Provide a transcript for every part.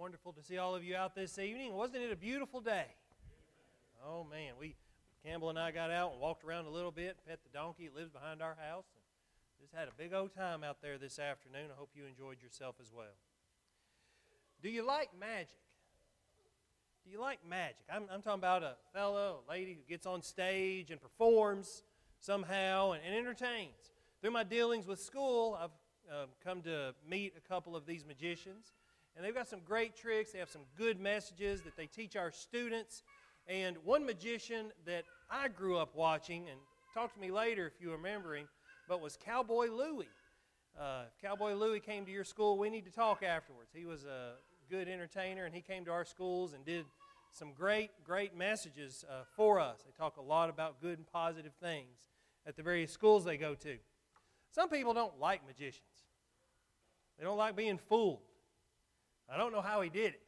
wonderful to see all of you out this evening. Wasn't it a beautiful day? Oh man, we Campbell and I got out and walked around a little bit, pet the donkey. It lives behind our house, and just had a big old time out there this afternoon. I hope you enjoyed yourself as well. Do you like magic? Do you like magic? I'm, I'm talking about a fellow, a lady who gets on stage and performs somehow and, and entertains. Through my dealings with school, I've uh, come to meet a couple of these magicians. And they've got some great tricks. They have some good messages that they teach our students. And one magician that I grew up watching, and talk to me later if you remember him, but was Cowboy Louie. Uh, Cowboy Louie came to your school, we need to talk afterwards. He was a good entertainer, and he came to our schools and did some great, great messages uh, for us. They talk a lot about good and positive things at the various schools they go to. Some people don't like magicians, they don't like being fooled. I don't know how he did it.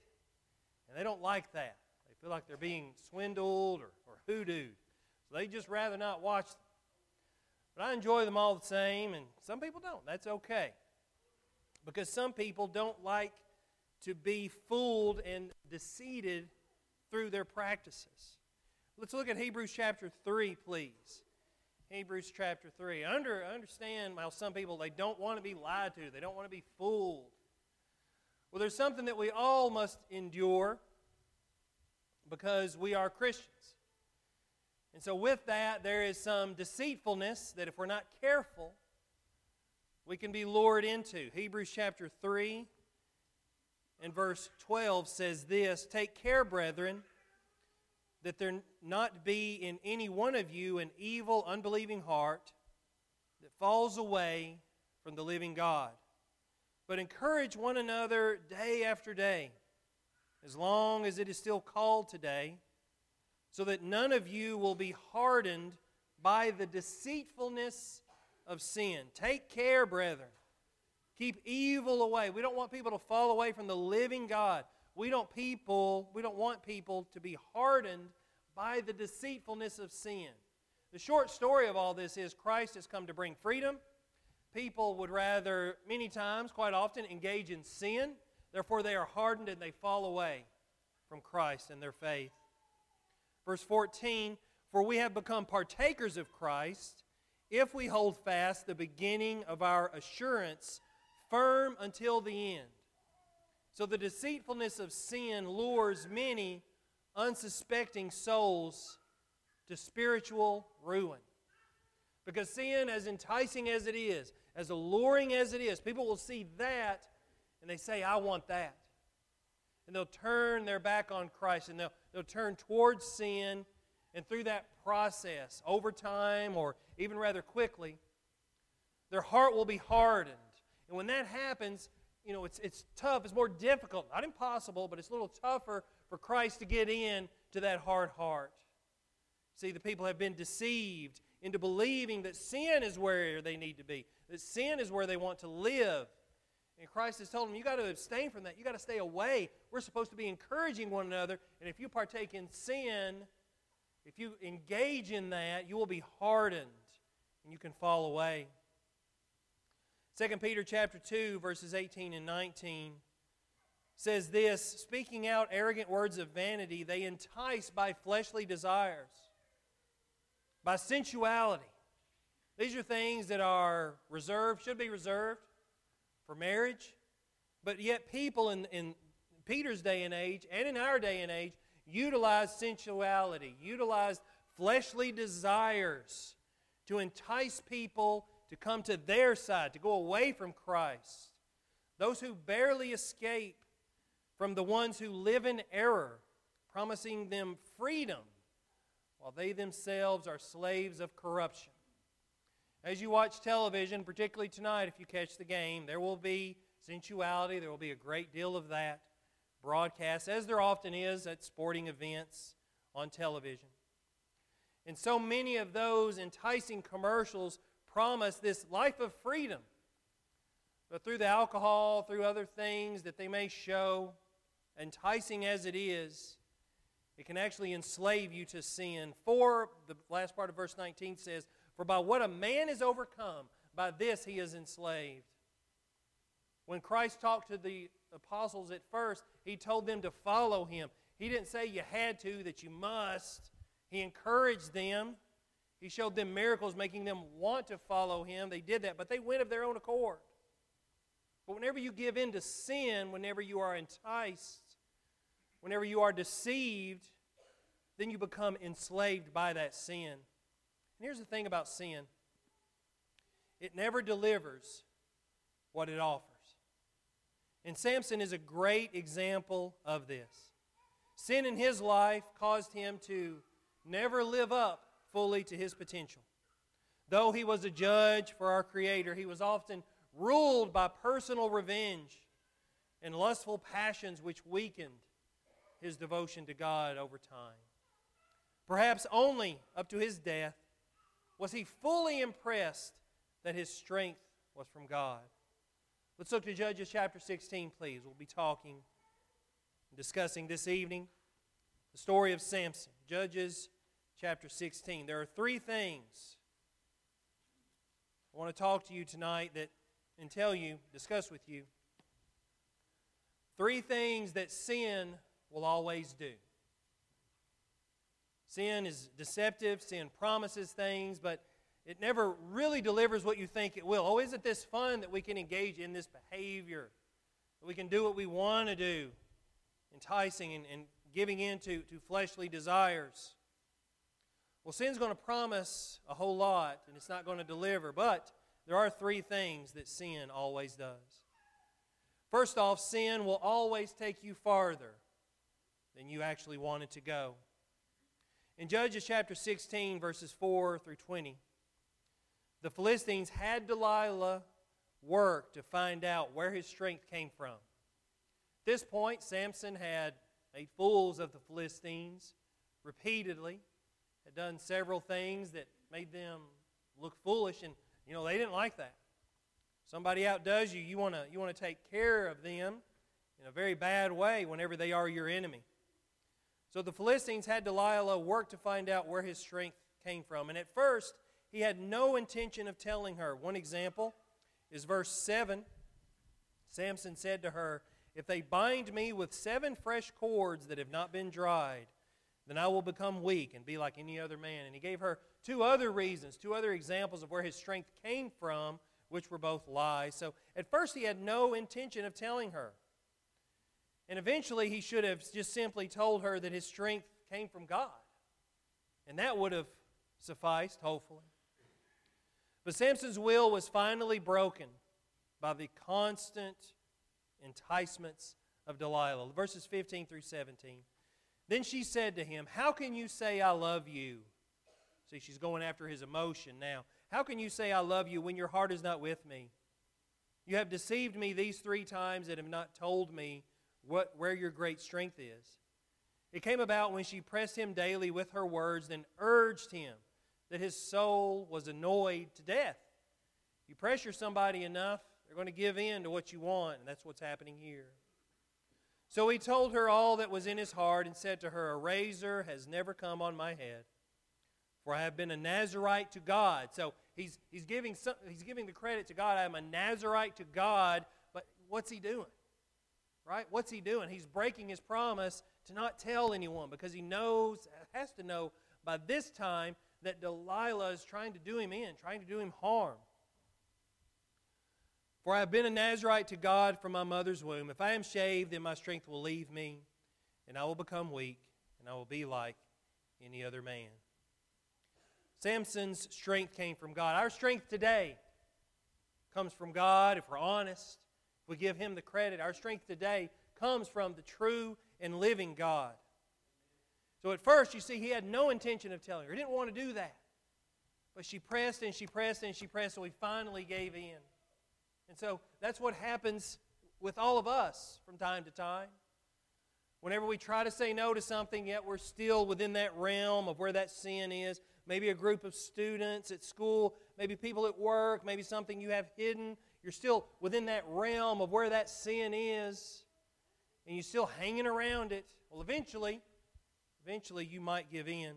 And they don't like that. They feel like they're being swindled or, or hoodooed. So they just rather not watch them. But I enjoy them all the same, and some people don't. That's okay. Because some people don't like to be fooled and deceived through their practices. Let's look at Hebrews chapter 3, please. Hebrews chapter 3. Under, understand how some people, they don't want to be lied to. They don't want to be fooled. Well, there's something that we all must endure because we are Christians. And so, with that, there is some deceitfulness that if we're not careful, we can be lured into. Hebrews chapter 3 and verse 12 says this Take care, brethren, that there not be in any one of you an evil, unbelieving heart that falls away from the living God but encourage one another day after day, as long as it is still called today, so that none of you will be hardened by the deceitfulness of sin. Take care, brethren. Keep evil away. We don't want people to fall away from the living God. We don't people, we don't want people to be hardened by the deceitfulness of sin. The short story of all this is Christ has come to bring freedom people would rather, many times, quite often, engage in sin. Therefore, they are hardened and they fall away from Christ and their faith. Verse 14 For we have become partakers of Christ if we hold fast the beginning of our assurance firm until the end. So the deceitfulness of sin lures many unsuspecting souls to spiritual ruin. Because sin, as enticing as it is, as alluring as it is, people will see that and they say, I want that. And they'll turn their back on Christ and they'll, they'll turn towards sin. And through that process, over time or even rather quickly, their heart will be hardened. And when that happens, you know, it's, it's tough. It's more difficult. Not impossible, but it's a little tougher for Christ to get in to that hard heart. See, the people have been deceived into believing that sin is where they need to be that sin is where they want to live. And Christ has told them, you got to abstain from that. You got to stay away. We're supposed to be encouraging one another. And if you partake in sin, if you engage in that, you will be hardened and you can fall away. 2 Peter chapter 2 verses 18 and 19 says this, speaking out arrogant words of vanity, they entice by fleshly desires, by sensuality these are things that are reserved, should be reserved for marriage. But yet, people in, in Peter's day and age and in our day and age utilize sensuality, utilize fleshly desires to entice people to come to their side, to go away from Christ. Those who barely escape from the ones who live in error, promising them freedom while they themselves are slaves of corruption. As you watch television, particularly tonight, if you catch the game, there will be sensuality. There will be a great deal of that broadcast, as there often is at sporting events on television. And so many of those enticing commercials promise this life of freedom. But through the alcohol, through other things that they may show, enticing as it is, it can actually enslave you to sin. For, the last part of verse 19 says, for by what a man is overcome, by this he is enslaved. When Christ talked to the apostles at first, he told them to follow him. He didn't say you had to, that you must. He encouraged them. He showed them miracles, making them want to follow him. They did that, but they went of their own accord. But whenever you give in to sin, whenever you are enticed, whenever you are deceived, then you become enslaved by that sin. Here's the thing about sin it never delivers what it offers. And Samson is a great example of this. Sin in his life caused him to never live up fully to his potential. Though he was a judge for our Creator, he was often ruled by personal revenge and lustful passions which weakened his devotion to God over time. Perhaps only up to his death was he fully impressed that his strength was from God. Let's look to Judges chapter 16, please. We'll be talking and discussing this evening the story of Samson. Judges chapter 16. There are three things I want to talk to you tonight that and tell you, discuss with you, three things that sin will always do. Sin is deceptive, sin promises things, but it never really delivers what you think it will. Oh, isn't this fun that we can engage in this behavior? That we can do what we want to do, enticing and, and giving in to, to fleshly desires. Well, sin's going to promise a whole lot, and it's not going to deliver, but there are three things that sin always does. First off, sin will always take you farther than you actually wanted to go. In Judges chapter 16, verses 4 through 20, the Philistines had Delilah work to find out where his strength came from. At this point, Samson had made fools of the Philistines repeatedly, had done several things that made them look foolish, and you know they didn't like that. Somebody outdoes you, you want to you want to take care of them in a very bad way whenever they are your enemy. So the Philistines had Delilah work to find out where his strength came from. And at first, he had no intention of telling her. One example is verse 7. Samson said to her, If they bind me with seven fresh cords that have not been dried, then I will become weak and be like any other man. And he gave her two other reasons, two other examples of where his strength came from, which were both lies. So at first, he had no intention of telling her. And eventually, he should have just simply told her that his strength came from God. And that would have sufficed, hopefully. But Samson's will was finally broken by the constant enticements of Delilah. Verses 15 through 17. Then she said to him, How can you say, I love you? See, she's going after his emotion now. How can you say, I love you when your heart is not with me? You have deceived me these three times and have not told me what, where your great strength is. It came about when she pressed him daily with her words, and urged him that his soul was annoyed to death. You pressure somebody enough, they're going to give in to what you want, and that's what's happening here. So he told her all that was in his heart and said to her, A razor has never come on my head, for I have been a Nazarite to God. So he's, he's, giving some, he's giving the credit to God. I am a Nazarite to God, but what's he doing? Right? What's he doing? He's breaking his promise to not tell anyone because he knows, has to know by this time that Delilah is trying to do him in, trying to do him harm. For I have been a Nazarite to God from my mother's womb. If I am shaved, then my strength will leave me, and I will become weak, and I will be like any other man. Samson's strength came from God. Our strength today comes from God if we're honest, we give Him the credit. Our strength today comes from the true and living God. So at first, you see, he had no intention of telling her. He didn't want to do that. But she pressed and she pressed and she pressed, so he finally gave in. And so that's what happens with all of us from time to time. Whenever we try to say no to something, yet we're still within that realm of where that sin is. Maybe a group of students at school, maybe people at work, maybe something you have hidden. You're still within that realm of where that sin is, and you're still hanging around it. Well, eventually, eventually you might give in.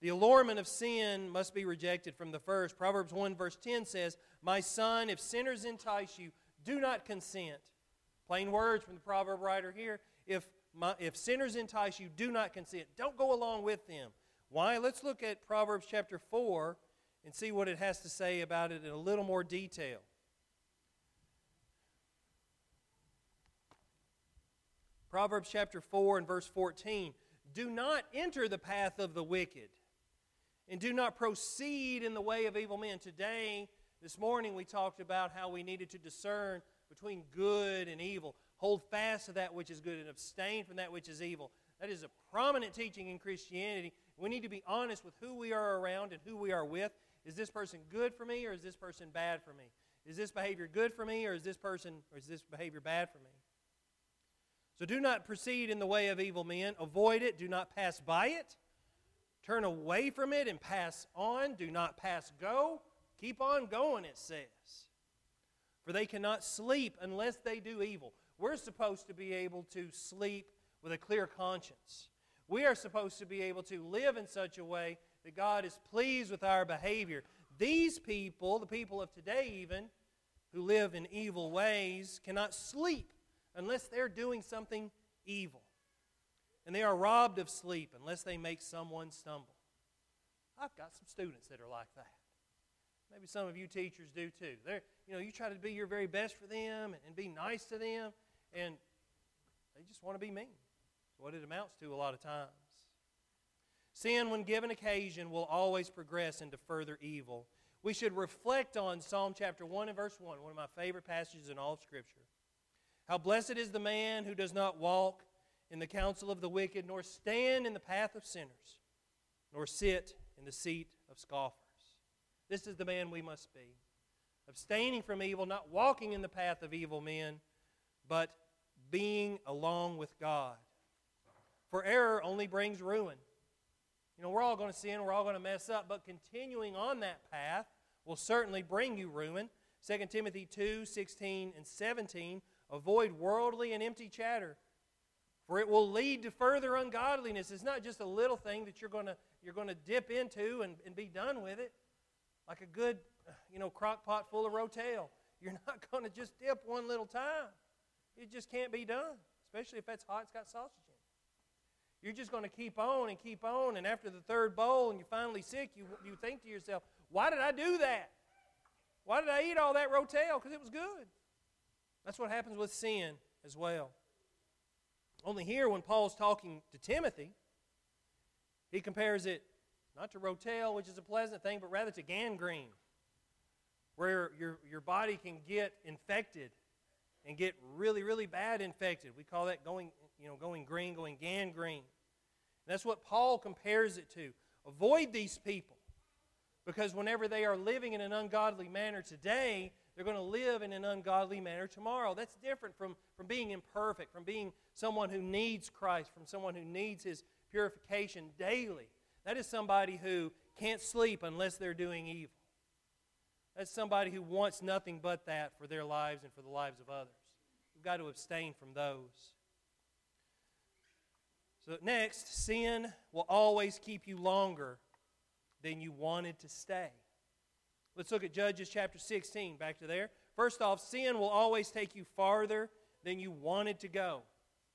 The allurement of sin must be rejected from the first. Proverbs 1, verse 10 says, My son, if sinners entice you, do not consent. Plain words from the proverb writer here. If, my, if sinners entice you, do not consent. Don't go along with them. Why? Let's look at Proverbs chapter 4 and see what it has to say about it in a little more detail. Proverbs chapter 4 and verse 14. Do not enter the path of the wicked, and do not proceed in the way of evil men. Today, this morning, we talked about how we needed to discern between good and evil. Hold fast to that which is good and abstain from that which is evil. That is a prominent teaching in Christianity. We need to be honest with who we are around and who we are with. Is this person good for me or is this person bad for me? Is this behavior good for me or is this person or is this behavior bad for me? So do not proceed in the way of evil men. Avoid it. Do not pass by it. Turn away from it and pass on. Do not pass go. Keep on going, it says. For they cannot sleep unless they do evil. We're supposed to be able to sleep with a clear conscience. We are supposed to be able to live in such a way that God is pleased with our behavior. These people, the people of today even, who live in evil ways, cannot sleep unless they're doing something evil. And they are robbed of sleep unless they make someone stumble. I've got some students that are like that. Maybe some of you teachers do too. They're, you know, you try to be your very best for them and, and be nice to them, and they just want to be mean. What it amounts to a lot of times. Sin, when given occasion, will always progress into further evil. We should reflect on Psalm chapter 1 and verse 1, one of my favorite passages in all of Scripture. How blessed is the man who does not walk in the counsel of the wicked, nor stand in the path of sinners, nor sit in the seat of scoffers. This is the man we must be. Abstaining from evil, not walking in the path of evil men, but being along with God. For error only brings ruin. You know, we're all going to sin, we're all going to mess up, but continuing on that path will certainly bring you ruin. 2 Timothy 2 16 and 17 Avoid worldly and empty chatter, for it will lead to further ungodliness. It's not just a little thing that you're going to you're going to dip into and, and be done with it, like a good you know crock pot full of rotel. You're not going to just dip one little time. It just can't be done, especially if that's hot. It's got sausage. You're just going to keep on and keep on, and after the third bowl, and you're finally sick, you you think to yourself, "Why did I do that? Why did I eat all that rotel? Because it was good." That's what happens with sin as well. Only here, when Paul's talking to Timothy, he compares it not to rotel, which is a pleasant thing, but rather to gangrene, where your, your body can get infected and get really, really bad infected. We call that going, you know, going green, going gangrene. And that's what Paul compares it to. Avoid these people because whenever they are living in an ungodly manner today, they're going to live in an ungodly manner tomorrow. That's different from, from being imperfect, from being someone who needs Christ, from someone who needs his purification daily. That is somebody who can't sleep unless they're doing evil. That's somebody who wants nothing but that for their lives and for the lives of others. We've got to abstain from those. So, next, sin will always keep you longer than you wanted to stay. Let's look at Judges chapter 16, back to there. First off, sin will always take you farther than you wanted to go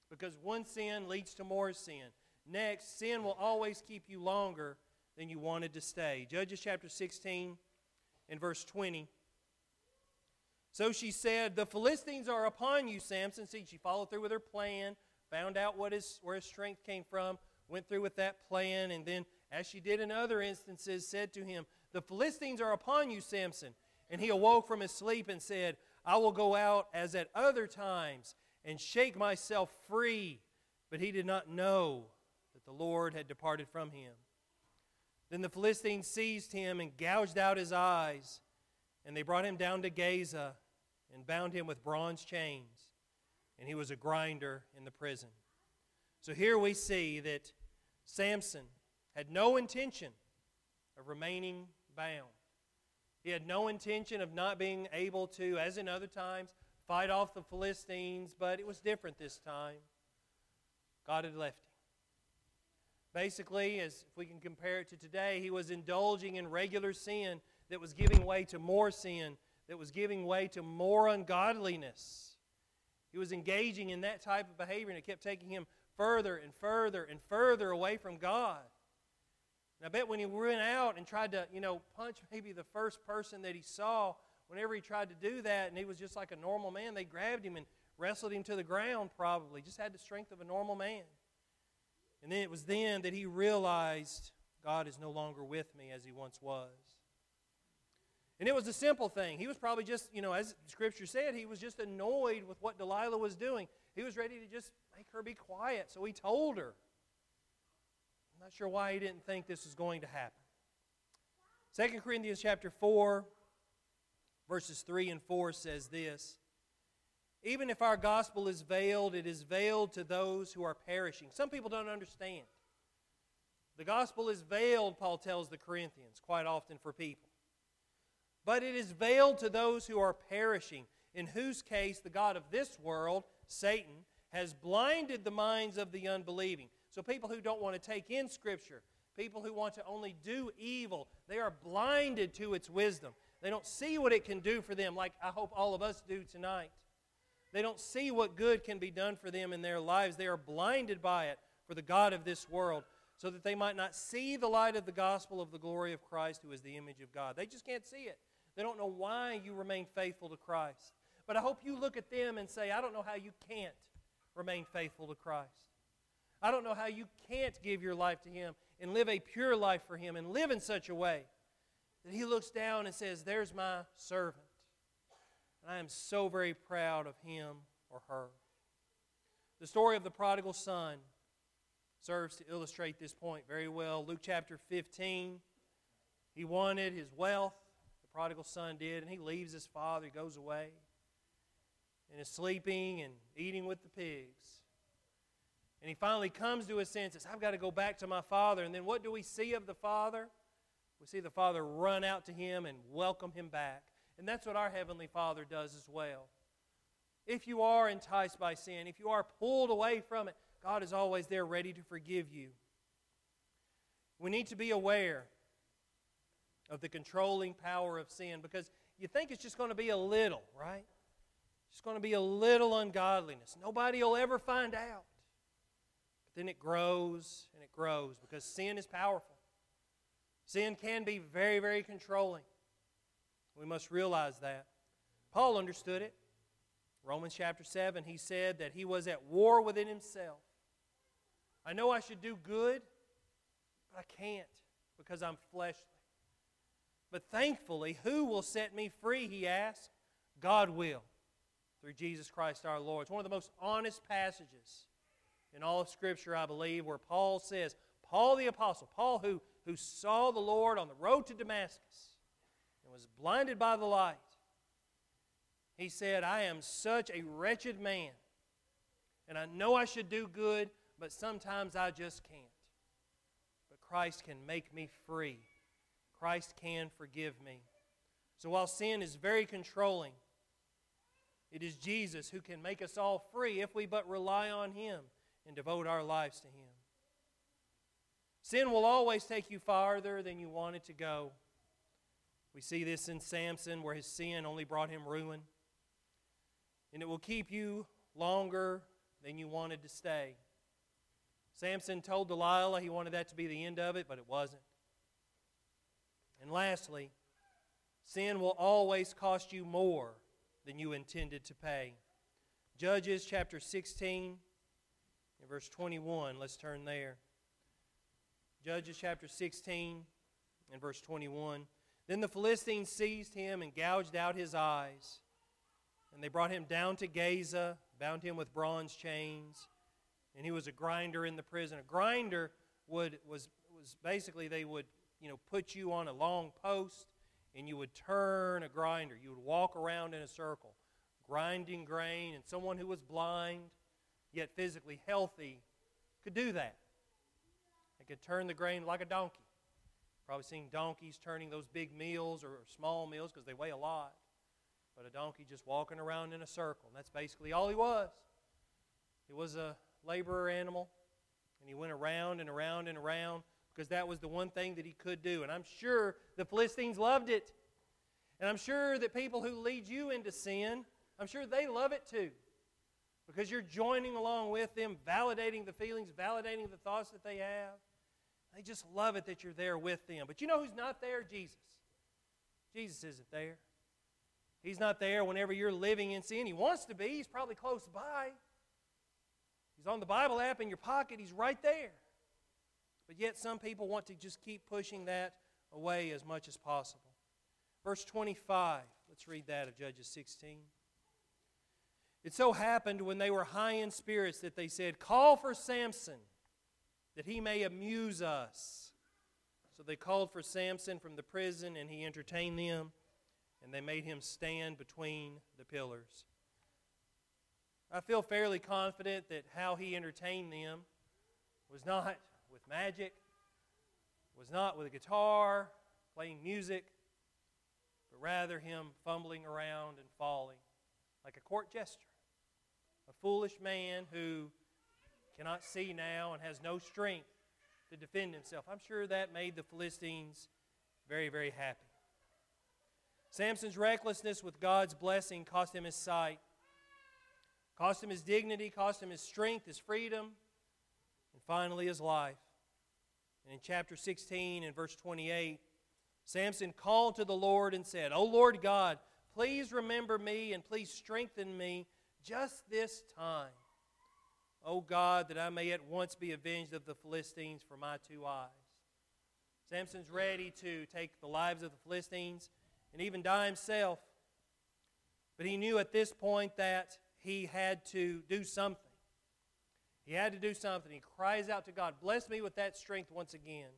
because one sin leads to more sin. Next, sin will always keep you longer than you wanted to stay. Judges chapter 16 and verse 20. So she said, The Philistines are upon you, Samson. See, she followed through with her plan, found out what his, where his strength came from, went through with that plan, and then, as she did in other instances, said to him, the Philistines are upon you, Samson. And he awoke from his sleep and said, I will go out as at other times and shake myself free. But he did not know that the Lord had departed from him. Then the Philistines seized him and gouged out his eyes. And they brought him down to Gaza and bound him with bronze chains. And he was a grinder in the prison. So here we see that Samson had no intention of remaining bound. He had no intention of not being able to, as in other times, fight off the Philistines, but it was different this time. God had left him. Basically, as if we can compare it to today, he was indulging in regular sin that was giving way to more sin, that was giving way to more ungodliness. He was engaging in that type of behavior, and it kept taking him further and further and further away from God. And I bet when he went out and tried to, you know, punch maybe the first person that he saw, whenever he tried to do that, and he was just like a normal man, they grabbed him and wrestled him to the ground, probably. Just had the strength of a normal man. And then it was then that he realized God is no longer with me as he once was. And it was a simple thing. He was probably just, you know, as Scripture said, he was just annoyed with what Delilah was doing. He was ready to just make her be quiet, so he told her. I'm not sure why he didn't think this was going to happen. 2 Corinthians chapter 4, verses 3 and 4 says this even if our gospel is veiled, it is veiled to those who are perishing. Some people don't understand. The gospel is veiled, Paul tells the Corinthians, quite often for people. But it is veiled to those who are perishing, in whose case the God of this world, Satan, has blinded the minds of the unbelieving. So people who don't want to take in Scripture, people who want to only do evil, they are blinded to its wisdom. They don't see what it can do for them, like I hope all of us do tonight. They don't see what good can be done for them in their lives. They are blinded by it for the God of this world, so that they might not see the light of the gospel of the glory of Christ, who is the image of God. They just can't see it. They don't know why you remain faithful to Christ. But I hope you look at them and say, I don't know how you can't remain faithful to Christ. I don't know how you can't give your life to Him and live a pure life for Him and live in such a way that He looks down and says, There's my servant. And I am so very proud of him or her. The story of the prodigal son serves to illustrate this point very well. Luke chapter 15, he wanted his wealth, prodigal son did, and he leaves his father, he goes away, and is sleeping and eating with the pigs. And he finally comes to his senses. I've got to go back to my father. And then what do we see of the father? We see the father run out to him and welcome him back. And that's what our Heavenly Father does as well. If you are enticed by sin, if you are pulled away from it, God is always there ready to forgive you. We need to be aware of the controlling power of sin because you think it's just going to be a little, right? It's going to be a little ungodliness. Nobody will ever find out. But then it grows and it grows because sin is powerful. Sin can be very, very controlling. We must realize that. Paul understood it. Romans chapter 7, he said that he was at war within himself. I know I should do good, but I can't because I'm fleshly. But thankfully, who will set me free, he asked? God will, through Jesus Christ our Lord. It's one of the most honest passages in all of Scripture, I believe, where Paul says, Paul the Apostle, Paul who, who saw the Lord on the road to Damascus, and was blinded by the light. He said, I am such a wretched man, and I know I should do good, but sometimes I just can't. But Christ can make me free. Christ can forgive me. So while sin is very controlling, it is Jesus who can make us all free if we but rely on Him and devote our lives to Him. Sin will always take you farther than you want it to go. We see this in Samson, where his sin only brought him ruin. And it will keep you longer than you wanted to stay. Samson told Delilah he wanted that to be the end of it, but it wasn't. And lastly, sin will always cost you more than you intended to pay. Judges chapter 16 and verse 21. Let's turn there. Judges chapter 16 and verse 21. Then the Philistines seized him and gouged out his eyes. And they brought him down to Gaza, bound him with bronze chains, and he was a grinder in the prison. A grinder would was was basically they would you know put you on a long post and you would turn a grinder. You would walk around in a circle, grinding grain, and someone who was blind yet physically healthy could do that. They could turn the grain like a donkey. Probably seen donkeys turning those big meals or small meals because they weigh a lot. But a donkey just walking around in a circle. And that's basically all he was. He was a laborer animal, and he went around and around and around because that was the one thing that he could do. And I'm sure the Philistines loved it. And I'm sure that people who lead you into sin, I'm sure they love it too. because you're joining along with them, validating the feelings, validating the thoughts that they have. They just love it that you're there with them. But you know who's not there? Jesus. Jesus isn't there. He's not there whenever you're living in sin. He wants to be. He's probably close by. He's on the Bible app in your pocket. He's right there. But yet, some people want to just keep pushing that away as much as possible. Verse 25, let's read that of Judges 16. It so happened when they were high in spirits that they said, Call for Samson, that he may amuse us. So they called for Samson from the prison, and he entertained them, and they made him stand between the pillars. I feel fairly confident that how he entertained them was not with magic, was not with a guitar, playing music, but rather him fumbling around and falling like a court jester a foolish man who cannot see now and has no strength to defend himself. I'm sure that made the Philistines very, very happy. Samson's recklessness with God's blessing cost him his sight, cost him his dignity, cost him his strength, his freedom, and finally his life. And in chapter 16 and verse 28, Samson called to the Lord and said, O Lord God, please remember me and please strengthen me just this time. O God, that I may at once be avenged of the Philistines for my two eyes. Samson's ready to take the lives of the Philistines and even die himself. But he knew at this point that he had to do something. He had to do something. He cries out to God, Bless me with that strength once again.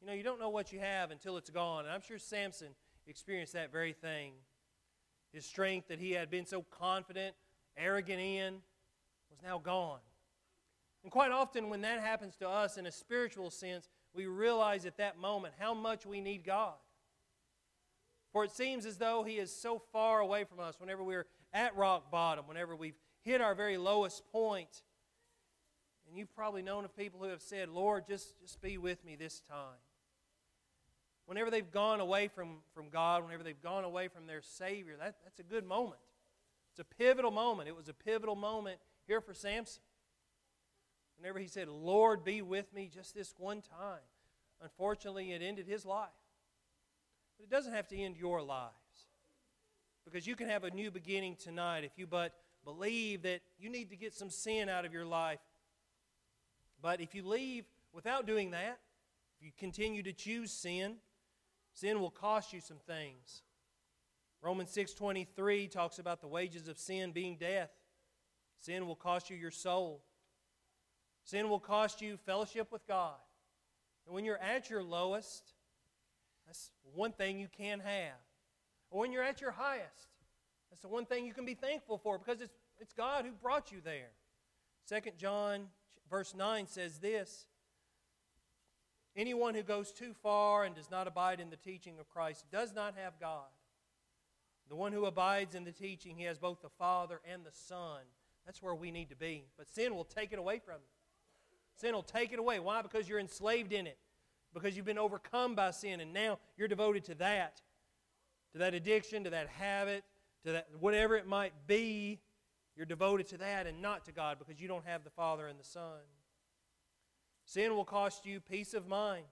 You know, you don't know what you have until it's gone. And I'm sure Samson experienced that very thing. His strength that he had been so confident arrogant in, was now gone. And quite often, when that happens to us in a spiritual sense, we realize at that moment how much we need God. For it seems as though He is so far away from us whenever we're at rock bottom, whenever we've hit our very lowest point. And you've probably known of people who have said, Lord, just, just be with me this time. Whenever they've gone away from, from God, whenever they've gone away from their Savior, that, that's a good moment. It's a pivotal moment. It was a pivotal moment here for Samson. Whenever he said, Lord, be with me just this one time. Unfortunately, it ended his life. But it doesn't have to end your lives. Because you can have a new beginning tonight if you but believe that you need to get some sin out of your life. But if you leave without doing that, if you continue to choose sin, sin will cost you some things. Romans 6:23 talks about the wages of sin being death. Sin will cost you your soul. Sin will cost you fellowship with God. And when you're at your lowest, that's one thing you can have. Or when you're at your highest, that's the one thing you can be thankful for because it's, it's God who brought you there. 2 John verse 9 says this Anyone who goes too far and does not abide in the teaching of Christ does not have God. The one who abides in the teaching, he has both the Father and the Son. That's where we need to be. But sin will take it away from you. Sin will take it away. Why? Because you're enslaved in it. Because you've been overcome by sin, and now you're devoted to that, to that addiction, to that habit, to that whatever it might be. You're devoted to that and not to God because you don't have the Father and the Son. Sin will cost you peace of mind,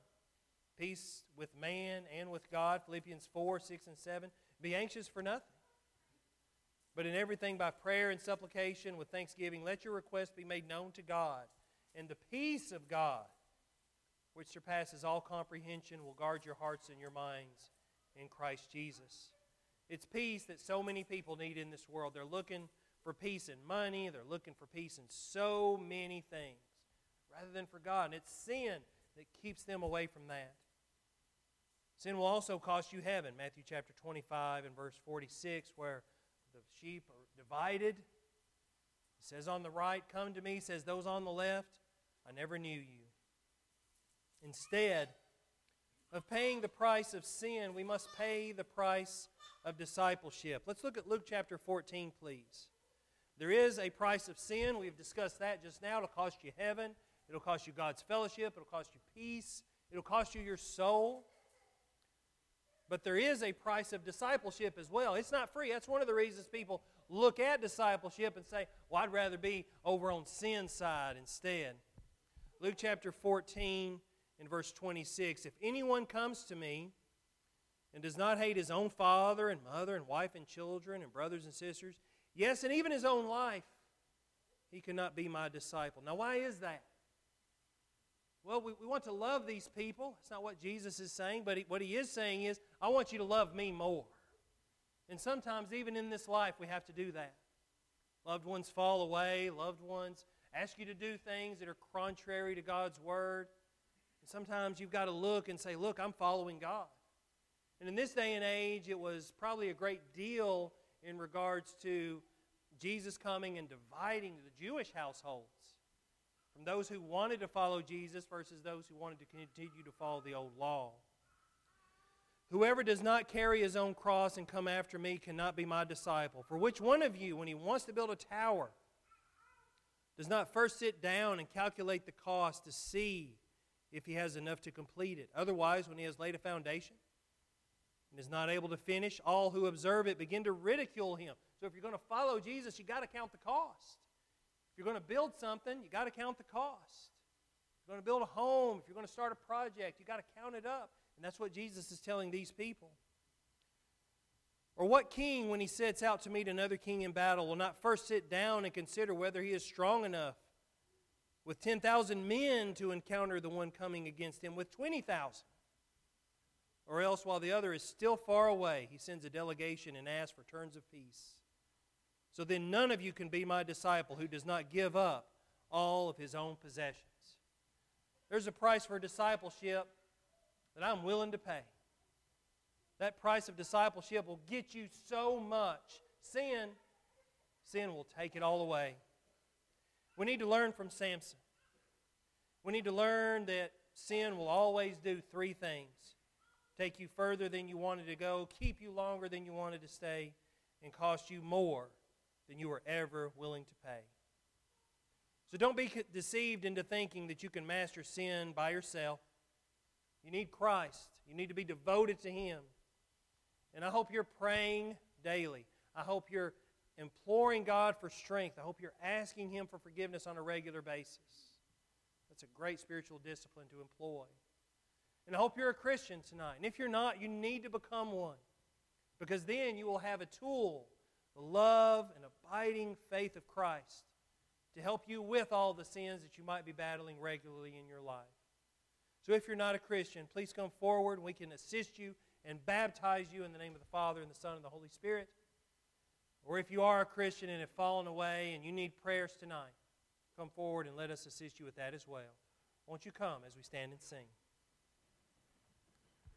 peace with man and with God. Philippians 4, 6, and 7. Be anxious for nothing. But in everything by prayer and supplication with thanksgiving, let your requests be made known to God. And the peace of God, which surpasses all comprehension, will guard your hearts and your minds in Christ Jesus. It's peace that so many people need in this world. They're looking for peace in money, they're looking for peace in so many things rather than for God. And it's sin that keeps them away from that. Sin will also cost you heaven. Matthew chapter 25 and verse 46, where the sheep are divided. It says on the right, Come to me, says those on the left, I never knew you. Instead of paying the price of sin, we must pay the price of discipleship. Let's look at Luke chapter 14, please. There is a price of sin. We've discussed that just now. It'll cost you heaven, it'll cost you God's fellowship, it'll cost you peace, it'll cost you your soul. But there is a price of discipleship as well. It's not free. That's one of the reasons people look at discipleship and say, well, I'd rather be over on sin's side instead. Luke chapter 14 and verse 26 If anyone comes to me and does not hate his own father and mother and wife and children and brothers and sisters, yes, and even his own life, he cannot be my disciple. Now, why is that? Well, we, we want to love these people. It's not what Jesus is saying, but he, what he is saying is, I want you to love me more. And sometimes, even in this life, we have to do that. Loved ones fall away, loved ones ask you to do things that are contrary to God's Word. And sometimes you've got to look and say, Look, I'm following God. And in this day and age, it was probably a great deal in regards to Jesus coming and dividing the Jewish households from those who wanted to follow Jesus versus those who wanted to continue to follow the old law. Whoever does not carry his own cross and come after me cannot be my disciple. For which one of you, when he wants to build a tower, does not first sit down and calculate the cost to see if he has enough to complete it? Otherwise, when he has laid a foundation and is not able to finish, all who observe it begin to ridicule him. So if you're going to follow Jesus, you've got to count the cost. If you're going to build something, you've got to count the cost. If you're going to build a home, if you're going to start a project, you've got to count it up. And that's what Jesus is telling these people. Or what king, when he sets out to meet another king in battle, will not first sit down and consider whether he is strong enough with 10,000 men to encounter the one coming against him with 20,000? Or else, while the other is still far away, he sends a delegation and asks for terms of peace. So then none of you can be my disciple who does not give up all of his own possessions. There's a price for discipleship that I'm willing to pay. That price of discipleship will get you so much. Sin, sin will take it all away. We need to learn from Samson. We need to learn that sin will always do three things take you further than you wanted to go, keep you longer than you wanted to stay, and cost you more than you were ever willing to pay. So don't be deceived into thinking that you can master sin by yourself. You need Christ. You need to be devoted to Him. And I hope you're praying daily. I hope you're imploring God for strength. I hope you're asking Him for forgiveness on a regular basis. That's a great spiritual discipline to employ. And I hope you're a Christian tonight. And if you're not, you need to become one. Because then you will have a tool the love and abiding faith of Christ to help you with all the sins that you might be battling regularly in your life. So if you're not a Christian, please come forward and we can assist you and baptize you in the name of the Father and the Son and the Holy Spirit. Or if you are a Christian and have fallen away and you need prayers tonight, come forward and let us assist you with that as well. Won't you come as we stand and sing?